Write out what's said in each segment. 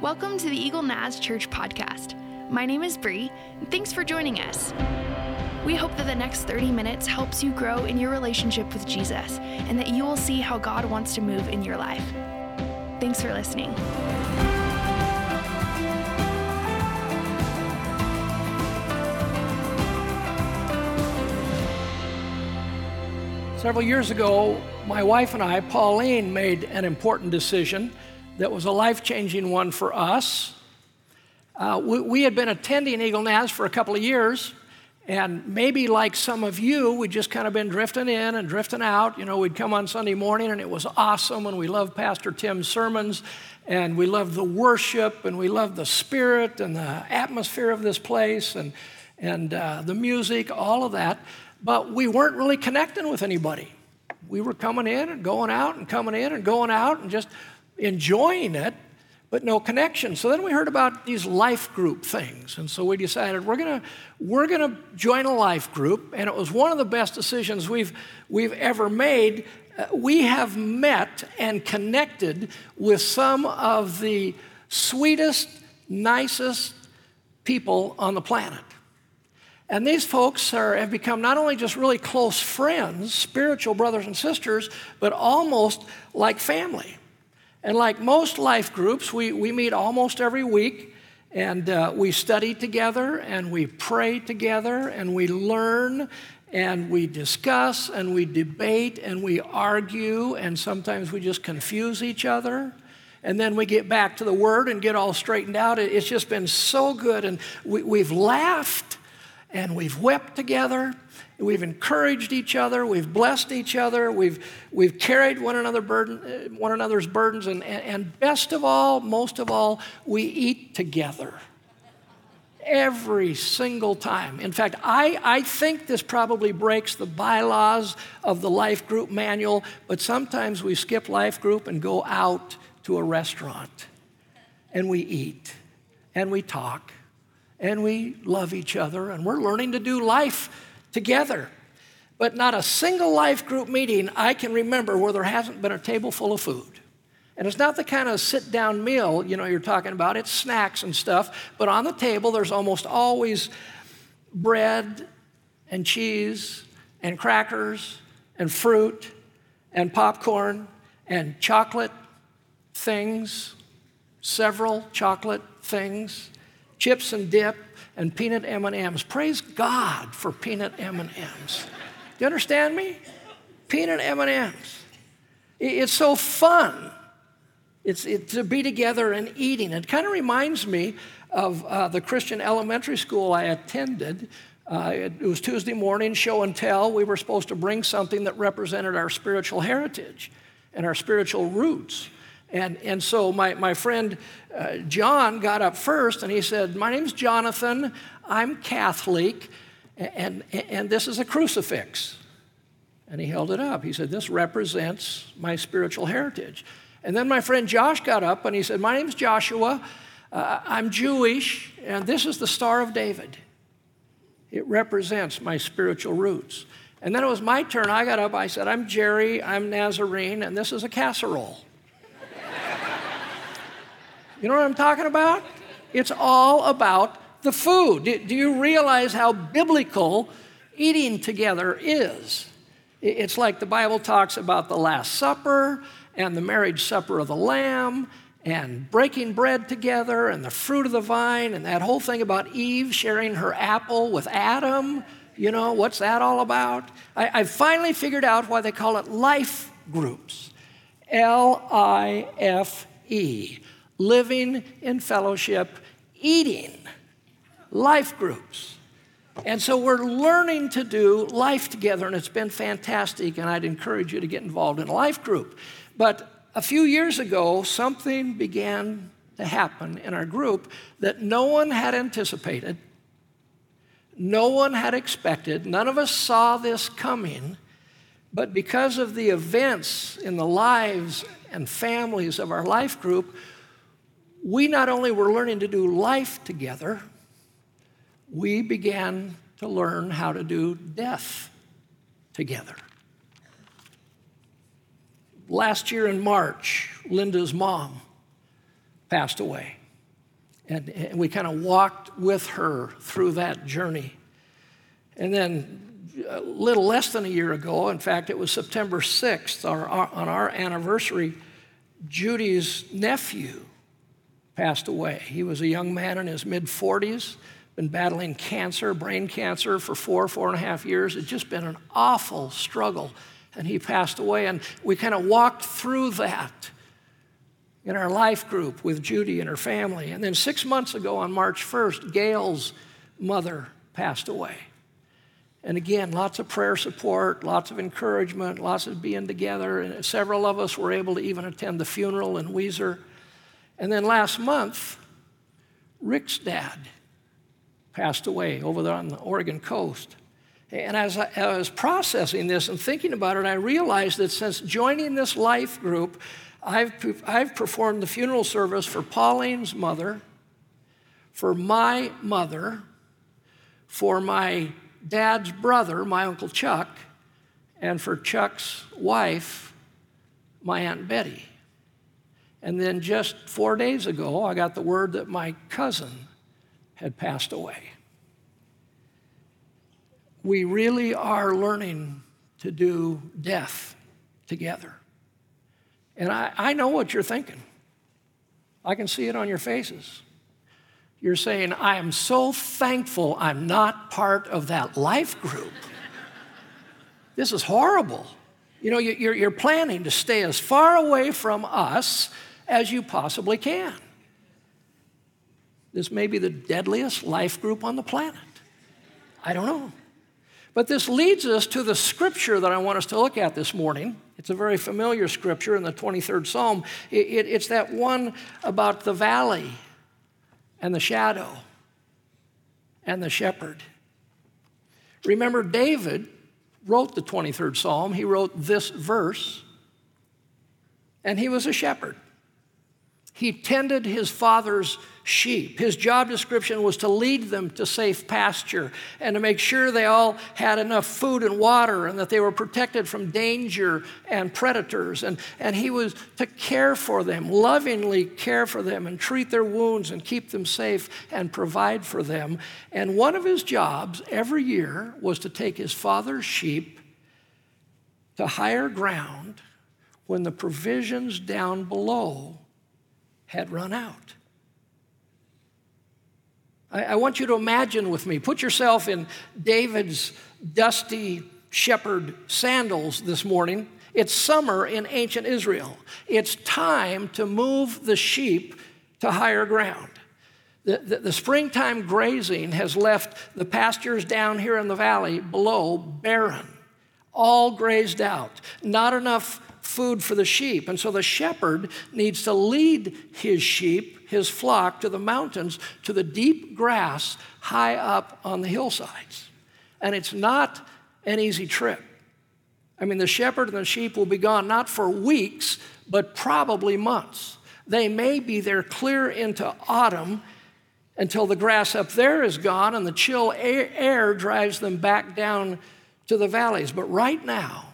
Welcome to the Eagle Naz Church podcast. My name is Bree, and thanks for joining us. We hope that the next 30 minutes helps you grow in your relationship with Jesus and that you will see how God wants to move in your life. Thanks for listening. Several years ago, my wife and I, Pauline, made an important decision that was a life changing one for us. Uh, we, we, had been attending Eagle Naz for a couple of years, and maybe like some of you, we'd just kind of been drifting in and drifting out. You know, we'd come on Sunday morning and it was awesome, and we loved Pastor Tim's sermons, and we loved the worship, and we loved the spirit and the atmosphere of this place, and, and uh, the music, all of that. But we weren't really connecting with anybody. We were coming in and going out and coming in and going out and just enjoying it, but no connection. So then we heard about these life group things. And so we decided we're going we're to join a life group. And it was one of the best decisions we've, we've ever made. Uh, we have met and connected with some of the sweetest, nicest people on the planet. And these folks are, have become not only just really close friends, spiritual brothers and sisters, but almost like family. And like most life groups, we, we meet almost every week and uh, we study together and we pray together and we learn and we discuss and we debate and we argue and sometimes we just confuse each other. And then we get back to the Word and get all straightened out. It's just been so good. And we, we've laughed and we've wept together We've encouraged each other. We've blessed each other. We've, we've carried one, another burden, uh, one another's burdens. And, and best of all, most of all, we eat together every single time. In fact, I, I think this probably breaks the bylaws of the life group manual, but sometimes we skip life group and go out to a restaurant and we eat and we talk and we love each other and we're learning to do life together. But not a single life group meeting I can remember where there hasn't been a table full of food. And it's not the kind of sit down meal, you know, you're talking about. It's snacks and stuff. But on the table, there's almost always bread and cheese and crackers and fruit and popcorn and chocolate things, several chocolate things, chips and dip, and peanut M&Ms. Praise God for peanut M&Ms. Do you understand me? Peanut M&Ms. It's so fun. It's it, to be together and eating. It kind of reminds me of uh, the Christian elementary school I attended. Uh, it, it was Tuesday morning, show and tell. We were supposed to bring something that represented our spiritual heritage and our spiritual roots. And, and so my, my friend uh, John got up first and he said, My name's Jonathan, I'm Catholic, and, and, and this is a crucifix. And he held it up. He said, This represents my spiritual heritage. And then my friend Josh got up and he said, My name's Joshua, uh, I'm Jewish, and this is the Star of David. It represents my spiritual roots. And then it was my turn. I got up. I said, I'm Jerry, I'm Nazarene, and this is a casserole. You know what I'm talking about? It's all about the food. Do, do you realize how biblical eating together is? It's like the Bible talks about the Last Supper and the marriage supper of the Lamb and breaking bread together and the fruit of the vine and that whole thing about Eve sharing her apple with Adam. You know, what's that all about? I, I finally figured out why they call it life groups L I F E living in fellowship, eating, life groups. And so we're learning to do life together, and it's been fantastic, and I'd encourage you to get involved in a life group. But a few years ago, something began to happen in our group that no one had anticipated, no one had expected, none of us saw this coming. But because of the events in the lives and families of our life group, we not only were learning to do life together, we began to learn how to do death together. Last year in March, Linda's mom passed away. And, and we kind of walked with her through that journey. And then a little less than a year ago, in fact, it was September 6th, our, our, on our anniversary, Judy's nephew passed away. He was a young man in his mid 40s, been battling cancer, brain cancer, for four, four and a half years. It's just been an awful struggle. And he passed away. And we kind of walked through that in our life group with Judy and her family. And then six months ago, on March 1st, Gail's mother passed away. And again, lots of prayer support, lots of encouragement, lots of being together. And several of us were able to even attend the funeral in Weiser. And then last month, Rick's dad passed away over there on the Oregon coast. And as I, I was processing this and thinking about it, I realized that since joining this life group, I've, I've performed the funeral service for Pauline's mother, for my mother, for my dad's brother, my Uncle Chuck, and for Chuck's wife, my Aunt Betty. And then just four days ago, I got the word that my cousin had passed away. We really are learning to do death together. And I, I know what you're thinking. I can see it on your faces. You're saying, I am so thankful I'm not part of that life group. this is horrible. You know, you're, you're planning to stay as far away from us as you possibly can. This may be the deadliest life group on the planet. I don't know. But this leads us to the scripture that I want us to look at this morning. It's a very familiar scripture in the 23rd Psalm. It, it, it's that one about the valley and the shadow and the shepherd. Remember, David wrote the 23rd Psalm. He wrote this verse, and he was a shepherd. He tended his father's sheep. His job description was to lead them to safe pasture and to make sure they all had enough food and water and that they were protected from danger and predators. And, and he was to care for them, lovingly care for them, and treat their wounds and keep them safe and provide for them. And one of his jobs every year was to take his father's sheep to higher ground when the provisions down below had run out. I, I want you to imagine with me, put yourself in David's dusty shepherd sandals this morning. It's summer in ancient Israel. It's time to move the sheep to higher ground. The, the, the, springtime grazing has left the pastures down here in the valley below barren, all grazed out. Not enough food for the sheep. And so the shepherd needs to lead his sheep, his flock, to the mountains, to the deep grass high up on the hillsides. And it's not an easy trip. I mean, the shepherd and the sheep will be gone not for weeks, but probably months. They may be there clear into autumn until the grass up there is gone and the chill air, drives them back down to the valleys. But right now,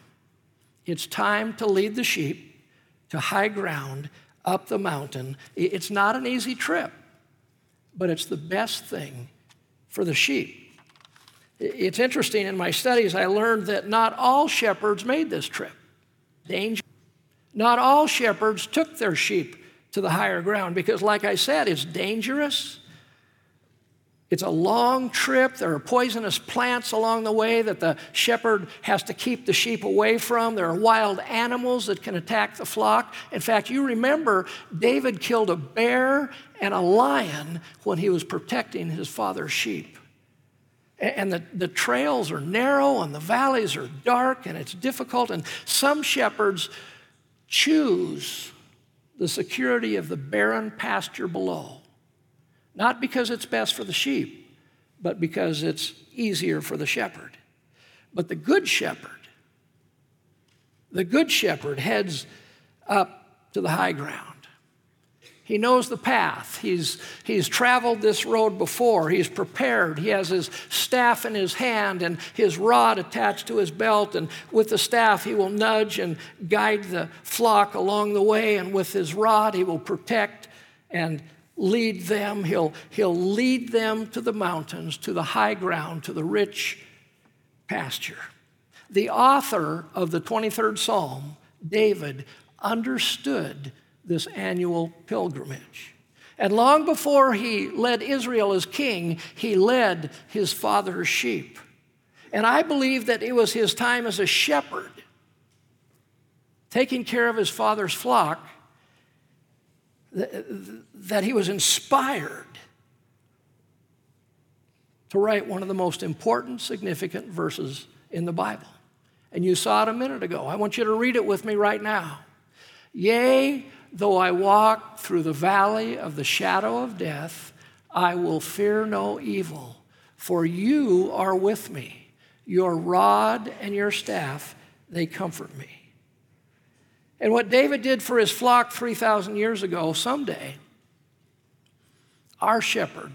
it's time to lead the sheep to high ground up the mountain. It's not an easy trip, but it's the best thing for the sheep. It's interesting, in my studies, I learned that not all shepherds made this trip. Danger. Not all shepherds took their sheep to the higher ground because, like I said, it's dangerous, it's a long trip. There are poisonous plants along the way that the shepherd has to keep the sheep away from. There are wild animals that can attack the flock. In fact, you remember David killed a bear and a lion when he was protecting his father's sheep. And the, the trails are narrow and the valleys are dark and it's difficult. And some shepherds choose the security of the barren pasture below not because it's best for the sheep, but because it's easier for the shepherd. But the good shepherd, the good shepherd heads up to the high ground. He knows the path. He's, he's traveled this road before. He's prepared. He has his staff in his hand and his rod attached to his belt. And with the staff, he will nudge and guide the flock along the way. And with his rod, he will protect and lead them, he'll, he'll lead them to the mountains, to the high ground, to the rich pasture. The author of the 23rd Psalm, David, understood this annual pilgrimage. And long before he led Israel as king, he led his father's sheep. And I believe that it was his time as a shepherd, taking care of his father's flock, that he was inspired to write one of the most important, significant verses in the Bible. And you saw it a minute ago. I want you to read it with me right now. Yea, though I walk through the valley of the shadow of death, I will fear no evil, for you are with me. Your rod and your staff, they comfort me. And what David did for his flock 3,000 years ago, someday, our shepherd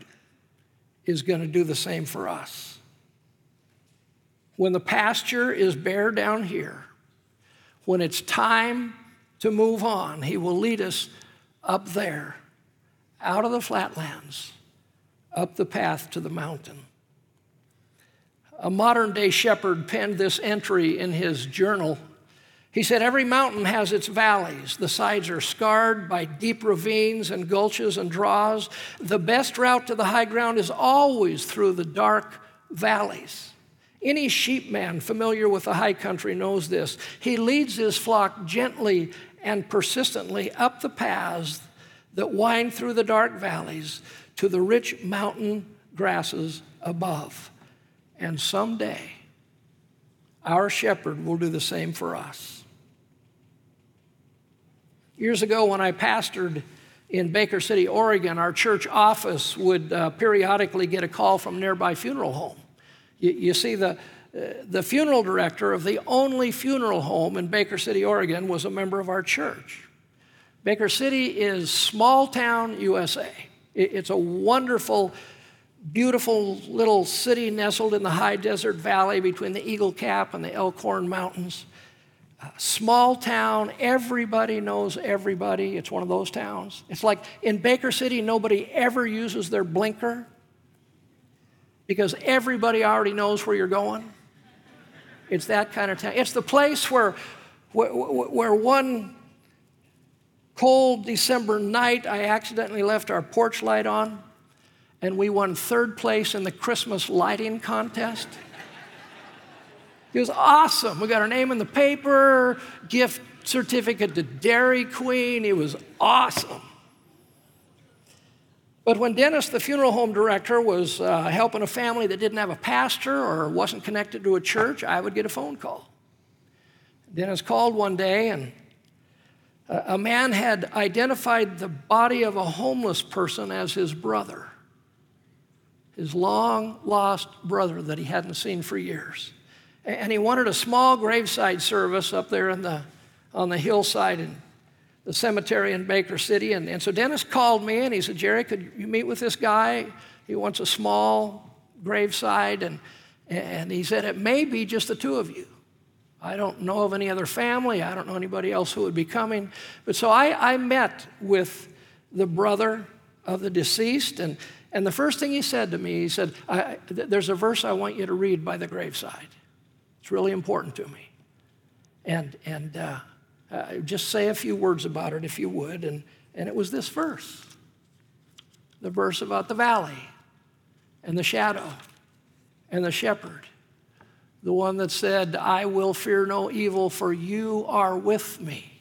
is going to do the same for us. When the pasture is bare down here, when it's time to move on, he will lead us up there, out of the flatlands, up the path to the mountain. A modern day shepherd penned this entry in his journal he said, Every mountain has its valleys. The sides are scarred by deep ravines and gulches and draws. The best route to the high ground is always through the dark valleys. Any sheepman familiar with the high country knows this. He leads his flock gently and persistently up the paths that wind through the dark valleys to the rich mountain grasses above. And someday, our shepherd will do the same for us. Years ago, when I pastored in Baker City, Oregon, our church office would uh, periodically get a call from a nearby funeral home. You, you see, the, uh, the funeral director of the only funeral home in Baker City, Oregon, was a member of our church. Baker City is small town USA. It, it's a wonderful, beautiful little city nestled in the high desert valley between the Eagle Cap and the Elkhorn Mountains small town, everybody knows everybody. It's one of those towns. It's like in Baker City, nobody ever uses their blinker because everybody already knows where you're going. It's that kind of town. It's the place where, where, where one cold December night, I accidentally left our porch light on, and we won third place in the Christmas lighting contest. It was awesome. We got our name in the paper, gift certificate to Dairy Queen. It was awesome. But when Dennis, the funeral home director, was uh, helping a family that didn't have a pastor or wasn't connected to a church, I would get a phone call. Dennis called one day, and a man had identified the body of a homeless person as his brother, his long lost brother that he hadn't seen for years. And he wanted a small graveside service up there the, on the hillside in the cemetery in Baker City. And, and so Dennis called me and he said, Jerry, could you meet with this guy? He wants a small graveside. And, and he said, It may be just the two of you. I don't know of any other family. I don't know anybody else who would be coming. But so I, I met with the brother of the deceased. And, and the first thing he said to me, he said, There's a verse I want you to read by the graveside. It's really important to me. And, and uh, uh, just say a few words about it if you would. And, and it was this verse the verse about the valley and the shadow and the shepherd. The one that said, I will fear no evil, for you are with me.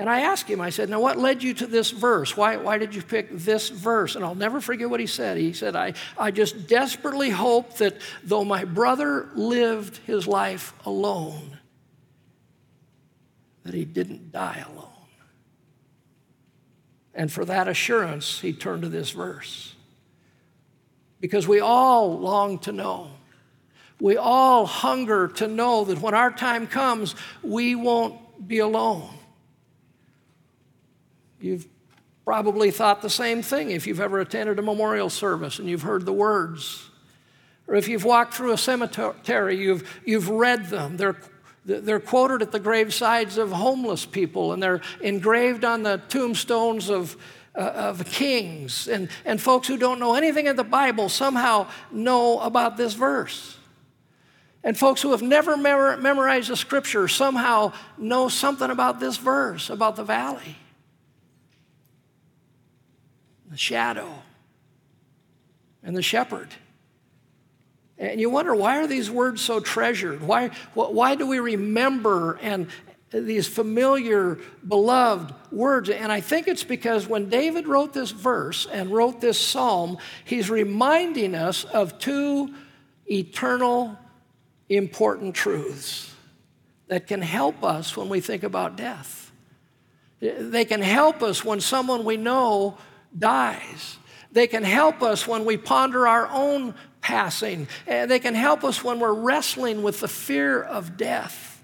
And I asked him, I said, Now, what led you to this verse? Why, why did you pick this verse? And I'll never forget what he said. He said, I, I just desperately hope that though my brother lived his life alone, that he didn't die alone. And for that assurance, he turned to this verse. Because we all long to know. We all hunger to know that when our time comes, we won't be alone. You've probably thought the same thing if you've ever attended a memorial service and you've heard the words. Or if you've walked through a cemetery, you've, you've read them. They're, they're quoted at the gravesides of homeless people, and they're engraved on the tombstones of, uh, of kings, and, and folks who don't know anything of the Bible somehow know about this verse. And folks who have never memorized the scripture somehow know something about this verse, about the valley, the shadow, and the shepherd. And you wonder why are these words so treasured? Why, why do we remember and these familiar, beloved words? And I think it's because when David wrote this verse and wrote this psalm, he's reminding us of two eternal important truths that can help us when we think about death. They can help us when someone we know dies. They can help us when we ponder our own passing. And they can help us when we're wrestling with the fear of death.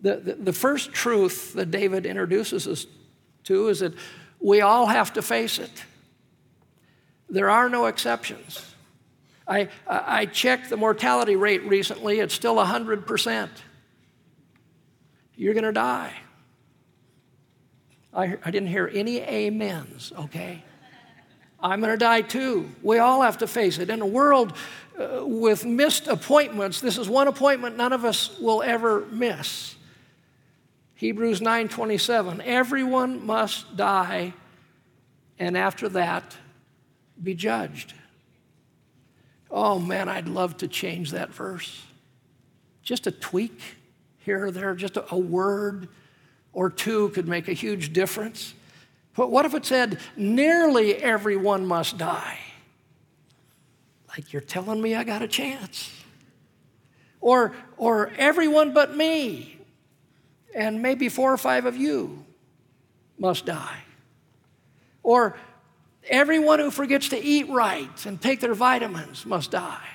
The, the, the, first truth that David introduces us to is that we all have to face it. There are no exceptions. I, I checked the mortality rate recently, it's still 100%. You're going to die. I, I didn't hear any amens, okay? I'm going to die too. We all have to face it. In a world uh, with missed appointments, this is one appointment none of us will ever miss. Hebrews 9:27 Everyone must die and after that be judged. Oh man, I'd love to change that verse. Just a tweak here or there, just a, a word or two could make a huge difference. But what if it said, nearly everyone must die? Like you're telling me I got a chance. Or, or everyone but me, and maybe four or five of you must die. Or Everyone who forgets to eat right and take their vitamins must die.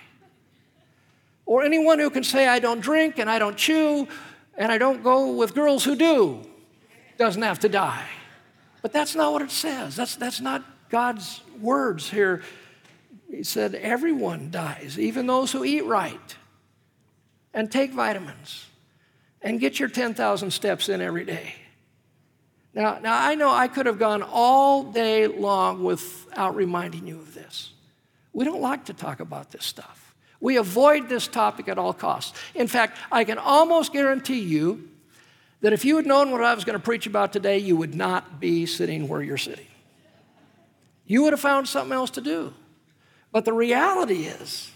Or anyone who can say, I don't drink and I don't chew and I don't go with girls who do, doesn't have to die. But that's not what it says. That's, that's not God's words here. He said, Everyone dies, even those who eat right and take vitamins and get your 10,000 steps in every day. Now, now, I know I could have gone all day long without reminding you of this. We don't like to talk about this stuff. We avoid this topic at all costs. In fact, I can almost guarantee you that if you had known what I was going to preach about today, you would not be sitting where you're sitting. You would have found something else to do. But the reality is,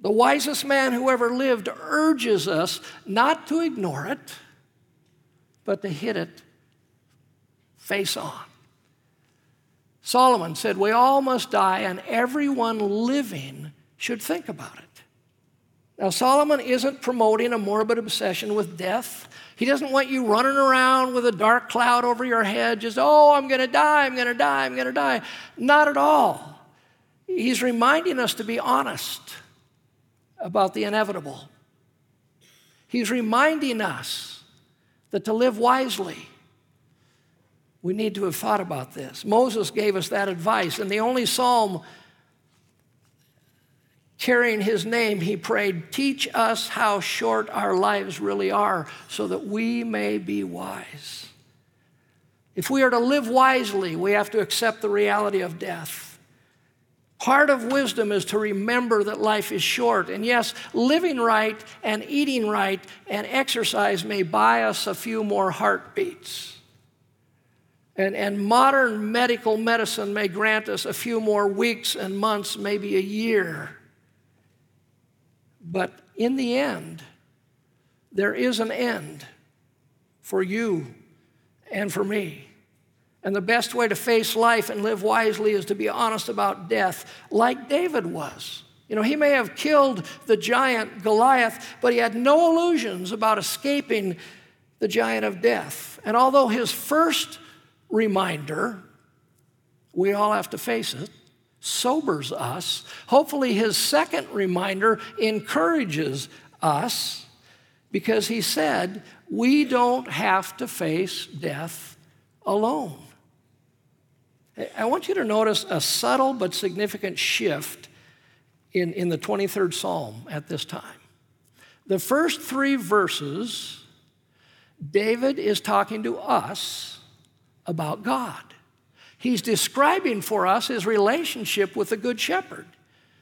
the wisest man who ever lived urges us not to ignore it but to hit it face on. Solomon said, We all must die, and everyone living should think about it. Now, Solomon isn't promoting a morbid obsession with death. He doesn't want you running around with a dark cloud over your head, just, oh, I'm going to die, I'm going to die, I'm going to die. Not at all. He's reminding us to be honest about the inevitable. He's reminding us that to live wisely, we need to have thought about this. Moses gave us that advice, and the only psalm carrying his name, he prayed, Teach us how short our lives really are so that we may be wise. If we are to live wisely, we have to accept the reality of death. Part of wisdom is to remember that life is short. And yes, living right and eating right and exercise may buy us a few more heartbeats. And, and modern medical medicine may grant us a few more weeks and months, maybe a year. But in the end, there is an end for you and for me. And the best way to face life and live wisely is to be honest about death, like David was. You know, he may have killed the giant Goliath, but he had no illusions about escaping the giant of death. And although his first reminder, we all have to face it, sobers us, hopefully his second reminder encourages us because he said, we don't have to face death alone. I want you to notice a subtle but significant shift in, in the 23rd Psalm at this time. The first three verses David is talking to us about God. He's describing for us his relationship with the Good Shepherd.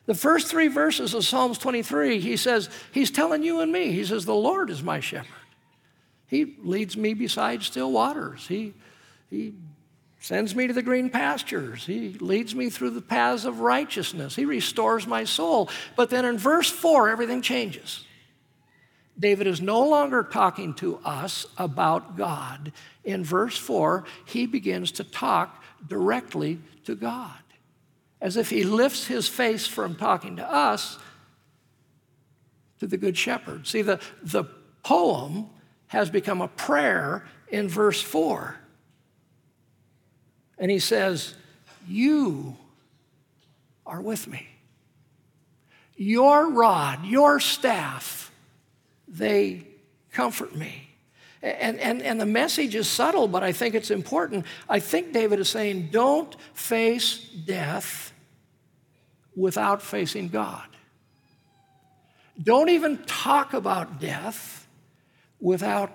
The first three verses of Psalms 23, he says, He's telling you and me, He says, The Lord is my shepherd. He leads me beside still waters. He, he sends me to the green pastures. He leads me through the paths of righteousness. He restores my soul. But then in verse 4, everything changes. David is no longer talking to us about God. In verse 4, he begins to talk directly to God, as if he lifts his face from talking to us to the Good Shepherd. See, the, the poem has become a prayer in verse 4. And he says, You are with me. Your rod, your staff, they comfort me. And, and, and the message is subtle, but I think it's important. I think David is saying, don't face death without facing God. Don't even talk about death without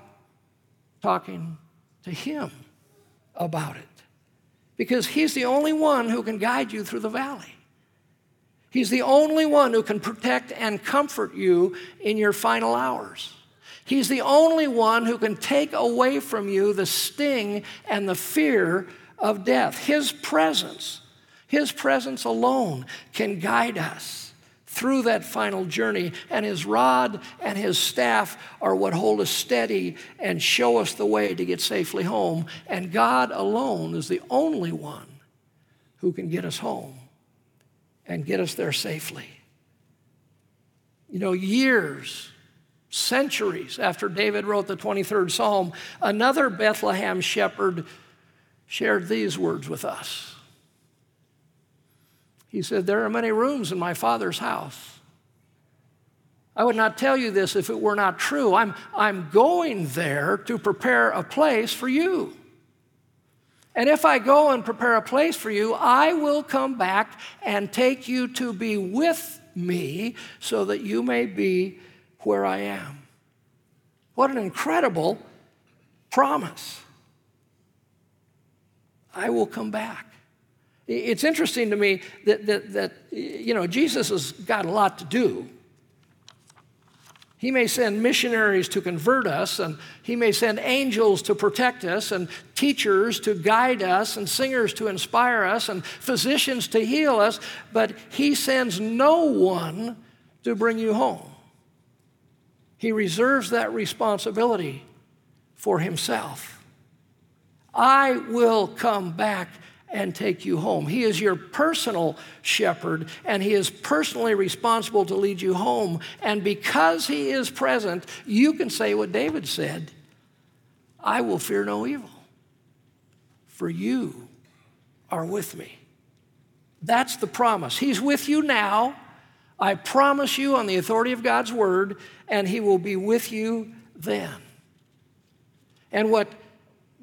talking to Him about it. Because He's the only one who can guide you through the valley. He's the only one who can protect and comfort you in your final hours. He's the only one who can take away from you the sting and the fear of death. His presence, His presence alone can guide us through that final journey. And his rod and his staff are what hold us steady and show us the way to get safely home. And God alone is the only one who can get us home and get us there safely. You know, years, centuries after David wrote the 23rd Psalm, another Bethlehem shepherd shared these words with us. He said, There are many rooms in my Father's house. I would not tell you this if it were not true. I'm, I'm going there to prepare a place for you. And if I go and prepare a place for you, I will come back and take you to be with me so that you may be where I am. What an incredible promise. I will come back. It's interesting to me that, that, that, you know, Jesus has got a lot to do. He may send missionaries to convert us, and he may send angels to protect us, and teachers to guide us, and singers to inspire us, and physicians to heal us, but he sends no one to bring you home. He reserves that responsibility for himself. I will come back and take you home. He is your personal shepherd, and He is personally responsible to lead you home. And because He is present, you can say what David said I will fear no evil, for you are with me. That's the promise. He's with you now. I promise you on the authority of God's word, and He will be with you then. And what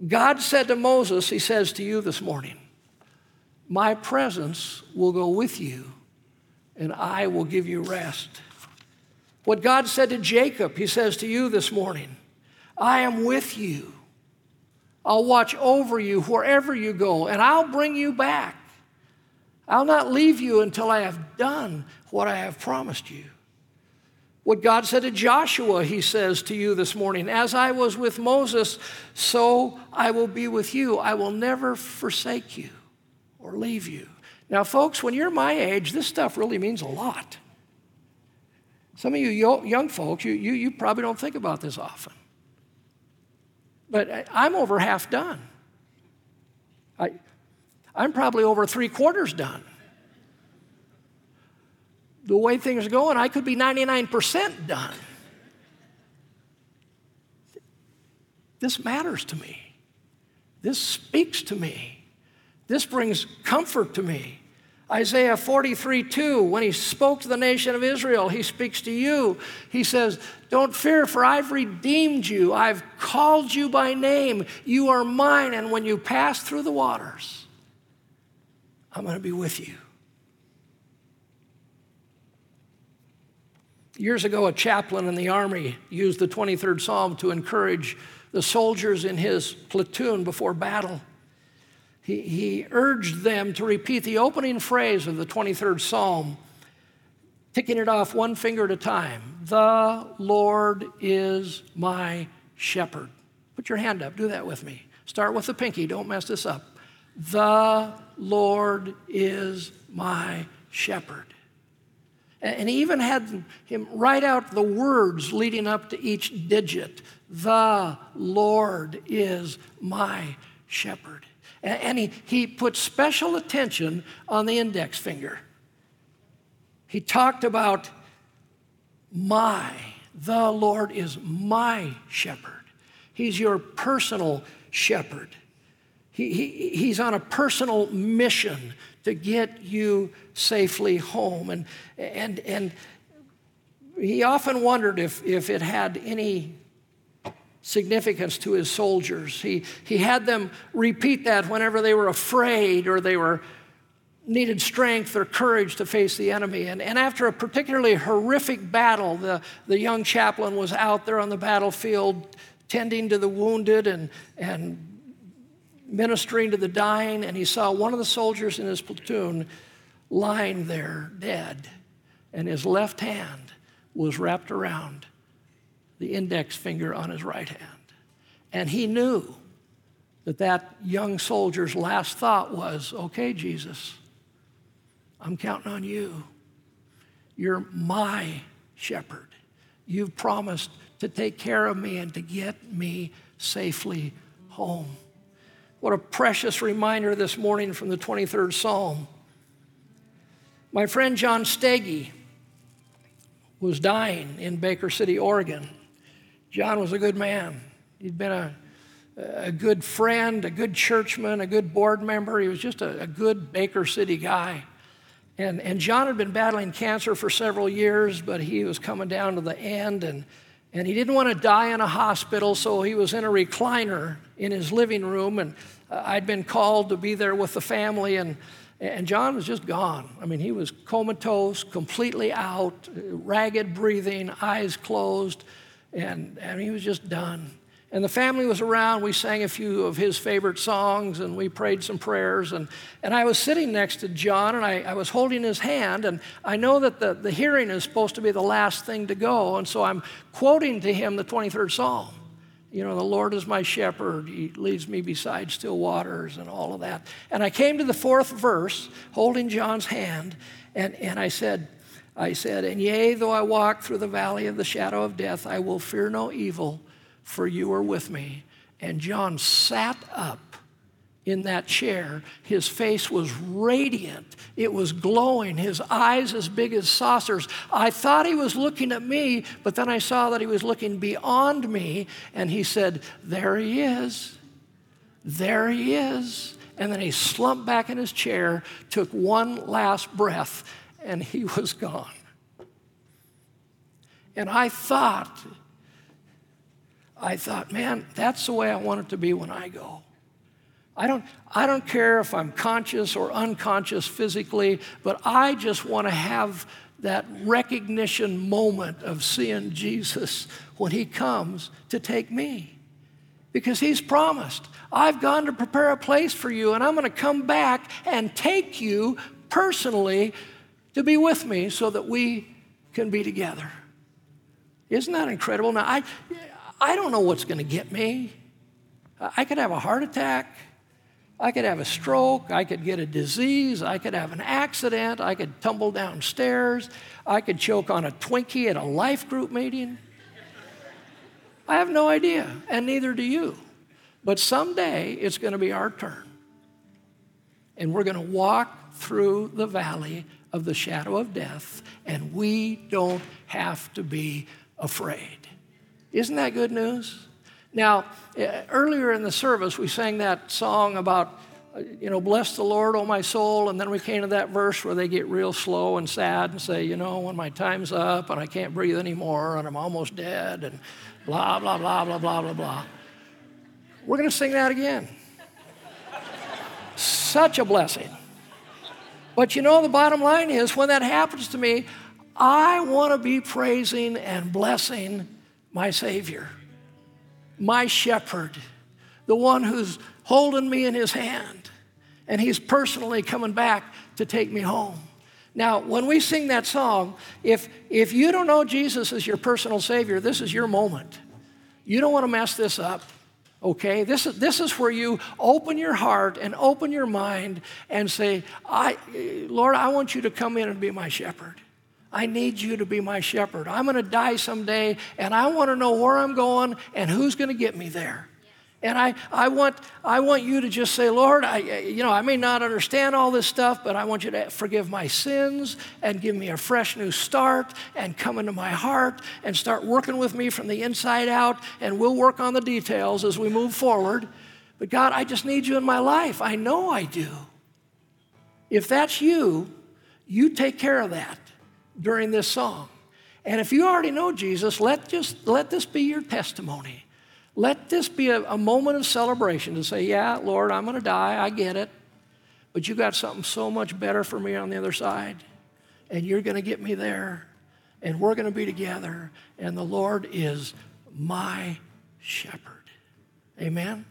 God said to Moses, He says to you this morning my presence will go with you, and I will give you rest. What God said to Jacob, He says to you this morning I am with you. I'll watch over you wherever you go, and I'll bring you back. I'll not leave you until I have done what I have promised you. What God said to Joshua, he says to you this morning, as I was with Moses, so I will be with you. I will never forsake you or leave you. Now, folks, when you're my age, this stuff really means a lot. Some of you young folks, you, you, you probably don't think about this often. But I'm over half done. I, I'm probably over three quarters done. The way things are going, I could be 99% done. This matters to me. This speaks to me. This brings comfort to me. Isaiah 43 2, when he spoke to the nation of Israel, he speaks to you. He says, Don't fear, for I've redeemed you. I've called you by name. You are mine. And when you pass through the waters, I'm going to be with you. Years ago, a chaplain in the Army used the 23rd Psalm to encourage the soldiers in his platoon before battle. He, he urged them to repeat the opening phrase of the 23rd Psalm, ticking it off one finger at a time The Lord is my shepherd. Put your hand up, do that with me. Start with the pinky, don't mess this up. The Lord is my shepherd. And he even had him write out the words leading up to each digit. The Lord is my shepherd. And he, he put special attention on the index finger. He talked about my, the Lord is my shepherd. He's your personal shepherd. He, he, he's on a personal mission to get you safely home. And, and, and he often wondered if, if it had any significance to his soldiers. He, he had them repeat that whenever they were afraid or they were needed strength or courage to face the enemy. And, and after a particularly horrific battle, the, the young chaplain was out there on the battlefield tending to the wounded and, and ministering to the dying, and he saw one of the soldiers in his platoon lying there dead, and his left hand was wrapped around the index finger on his right hand. And he knew that that young soldier's last thought was, okay, Jesus, I'm counting on you. You're my shepherd. You've promised to take care of me and to get me safely home. What a precious reminder this morning from the 23rd Psalm. My friend John Steggy was dying in Baker City, Oregon. John was a good man. He'd been a, a good friend, a good churchman, a good board member. He was just a, a good Baker City guy. And, and John had been battling cancer for several years, but he was coming down to the end, and and he didn't want to die in a hospital, so he was in a recliner in his living room. And uh, I'd been called to be there with the family, and, and John was just gone. I mean, he was comatose, completely out, ragged breathing, eyes closed, and, and he was just done. And the family was around. We sang a few of his favorite songs and we prayed some prayers. And, and I was sitting next to John and I, I was holding his hand. And I know that the, the hearing is supposed to be the last thing to go. And so I'm quoting to him the 23rd Psalm. You know, the Lord is my shepherd. He leads me beside still waters and all of that. And I came to the fourth verse, holding John's hand, and, and I said, I said, And yea, though I walk through the valley of the shadow of death, I will fear no evil for you are with me. And John sat up in that chair. His face was radiant, it was glowing, his eyes as big as saucers. I thought he was looking at me, but then I saw that he was looking beyond me, and he said, There he is. There he is. And then he slumped back in his chair, took one last breath, and he was gone. And I thought, I thought, man, that's the way I want it to be when I go. I don't, I don't care if I'm conscious or unconscious physically, but I just want to have that recognition moment of seeing Jesus when he comes to take me. Because he's promised, I've gone to prepare a place for you, and I'm going to come back and take you personally to be with me so that we can be together. Isn't that incredible? Now, I, I don't know what's going to get me. I could have a heart attack. I could have a stroke. I could get a disease. I could have an accident. I could tumble downstairs. I could choke on a Twinkie at a life group meeting. I have no idea, and neither do you. But someday it's going to be our turn. And we're going to walk through the valley of the shadow of death, and we don't have to be afraid. Isn't that good news? Now, eh, earlier in the service, we sang that song about, uh, you know, bless the Lord, oh my soul. And then we came to that verse where they get real slow and sad and say, you know, when my time's up and I can't breathe anymore and I'm almost dead and blah, blah, blah, blah, blah, blah, blah. We're going to sing that again. Such a blessing. But you know, the bottom line is when that happens to me, I want to be praising and blessing my Savior. my shepherd, the one who's holding me in his hand, and he's personally coming back to take me home. Now, when we sing that song, if, if you don't know Jesus as your personal Savior, this is your moment. You don't want to mess this up, okay? This is, this is where you open your heart and open your mind and say, I, Lord, I want you to come in and be my shepherd. I need you to be my shepherd. I'm going to die someday, and I want to know where I'm going and who's going to get me there. And I, I, want, I want you to just say, Lord, I, you know, I may not understand all this stuff, but I want you to forgive my sins and give me a fresh new start and come into my heart and start working with me from the inside out. And we'll work on the details as we move forward. But God, I just need you in my life. I know I do. If that's you, you take care of that during this song. And if you already know Jesus, let, just, let this be your testimony. Let this be a, a moment of celebration to say, Yeah, Lord, I'm going to die. I get it. But you got something so much better for me on the other side. And you're going to get me there. And we're going to be together. And the Lord is my shepherd. Amen.